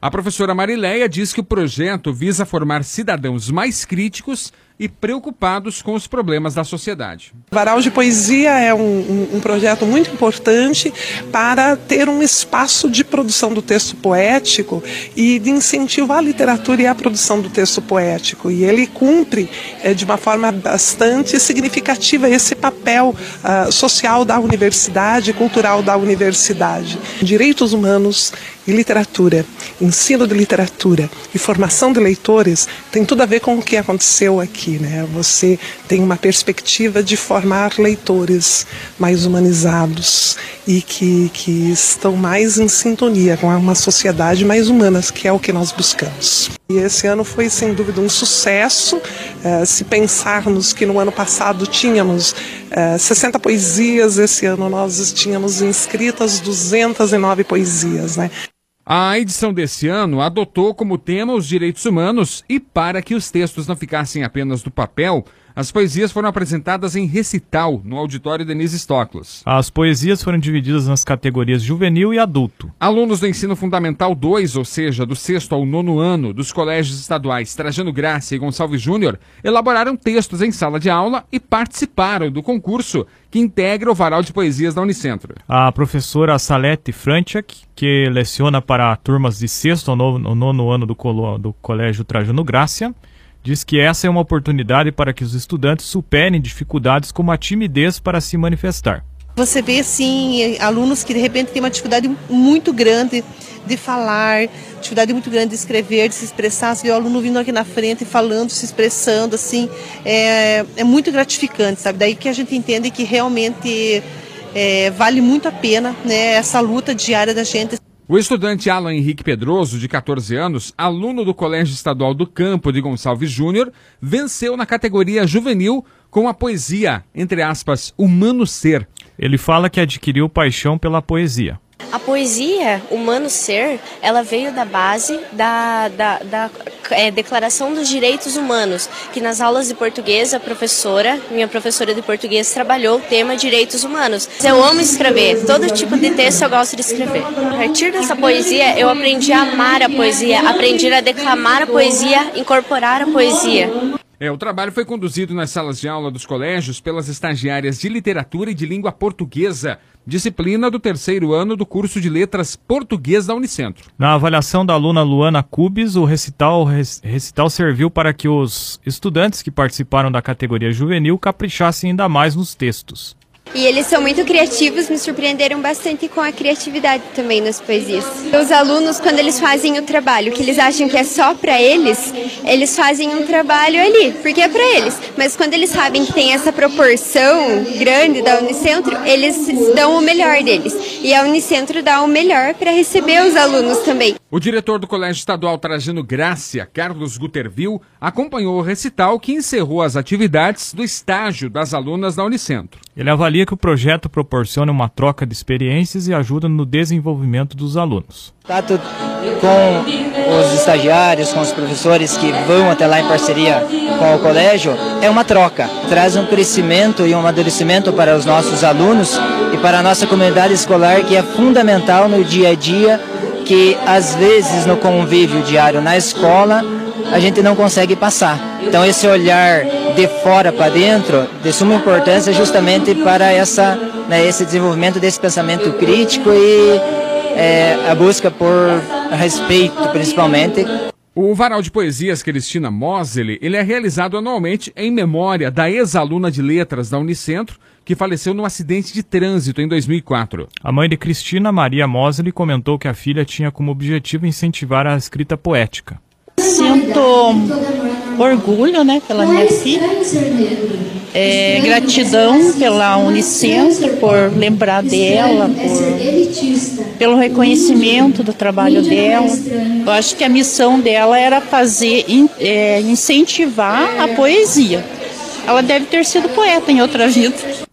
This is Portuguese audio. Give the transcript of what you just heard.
A professora Marileia diz que o projeto visa formar cidadãos mais críticos e preocupados com os problemas da sociedade. Varal de Poesia é um, um, projeto muito importante para ter um espaço de produção do texto poético e de incentivo à literatura e à produção do texto poético. E ele cumpre é, de uma forma bastante significativa esse papel uh, social da universidade, cultural da universidade. Direitos humanos e literatura, ensino de literatura e formação de leitores tem tudo a ver com o que aconteceu aqui. Né? Você tem uma perspectiva de formar leitores mais humanizados e que, que estão mais em sintonia com uma sociedade mais humana, que é o que nós buscamos. E esse ano foi sem dúvida um sucesso. Uh, se pensarmos que no ano passado tínhamos uh, eh, 60 poesias, esse ano nós tínhamos inscritas 209 poesias. Né? A edição desse ano adotou como tema os direitos humanos e, para que os textos não ficassem apenas do papel, as poesias foram apresentadas em recital no auditório Denise Stoklos. As poesias foram divididas nas categorias juvenil e adulto. Alunos do ensino fundamental 2, ou seja, do sexto ao nono ano, dos colégios estaduais Trajano Graça e Gonçalves Júnior, elaboraram textos em sala de aula e participaram do concurso que integra o varal de poesias da Unicentro. A professora Salete Franchak, que leciona para turmas de sexto ao nono, nono ano do, do Colégio Trajano Graça, diz que essa é uma oportunidade para que os estudantes superem dificuldades como a timidez para se manifestar. Você vê, sim, alunos que de repente têm uma dificuldade muito grande de falar, dificuldade muito grande de escrever, de se expressar. Você vê o aluno vindo aqui na frente, falando, se expressando, assim, é, é muito gratificante, sabe? Daí que a gente entende que realmente é, vale muito a pena né, essa luta diária da gente. O estudante Alan Henrique Pedroso, de 14 anos, aluno do Colégio Estadual do Campo de Gonçalves Júnior, venceu na categoria juvenil com a poesia, entre aspas, Humano Ser. Ele fala que adquiriu paixão pela poesia. A poesia, humano ser, ela veio da base da, da, da é, Declaração dos Direitos Humanos, que nas aulas de português a professora, minha professora de português, trabalhou o tema direitos humanos. Eu amo escrever, todo tipo de texto eu gosto de escrever. A partir dessa poesia, eu aprendi a amar a poesia, aprendi a declamar a poesia, incorporar a poesia. É, o trabalho foi conduzido nas salas de aula dos colégios pelas estagiárias de literatura e de língua portuguesa, disciplina do terceiro ano do curso de letras português da Unicentro. Na avaliação da aluna Luana Cubes, o recital, recital serviu para que os estudantes que participaram da categoria juvenil caprichassem ainda mais nos textos. E eles são muito criativos, me surpreenderam bastante com a criatividade também nas poesias. Os alunos, quando eles fazem o trabalho, que eles acham que é só para eles, eles fazem um trabalho ali, porque é para eles. Mas quando eles sabem que tem essa proporção grande da Unicentro, eles dão o melhor deles. E a Unicentro dá o melhor para receber os alunos também. O diretor do Colégio Estadual Trajano Grácia, Carlos Guterville, acompanhou o recital que encerrou as atividades do estágio das alunas da Unicentro. Ele avalia que o projeto proporciona uma troca de experiências e ajuda no desenvolvimento dos alunos. Contato com os estagiários, com os professores que vão até lá em parceria com o colégio, é uma troca. Traz um crescimento e um amadurecimento para os nossos alunos e para a nossa comunidade escolar que é fundamental no dia a dia, que às vezes no convívio diário na escola a gente não consegue passar. Então esse olhar de fora para dentro de suma importância justamente para essa, né, esse desenvolvimento desse pensamento crítico e é, a busca por respeito principalmente. O Varal de Poesias Cristina Mosley, ele é realizado anualmente em memória da ex-aluna de letras da Unicentro, que faleceu num acidente de trânsito em 2004. A mãe de Cristina, Maria Mosley, comentou que a filha tinha como objetivo incentivar a escrita poética. Sinto orgulho né, pela minha filha, é, gratidão pela Unicentro por lembrar dela, por, pelo reconhecimento do trabalho dela. Eu acho que a missão dela era fazer, é, incentivar a poesia. Ela deve ter sido poeta em outra vida.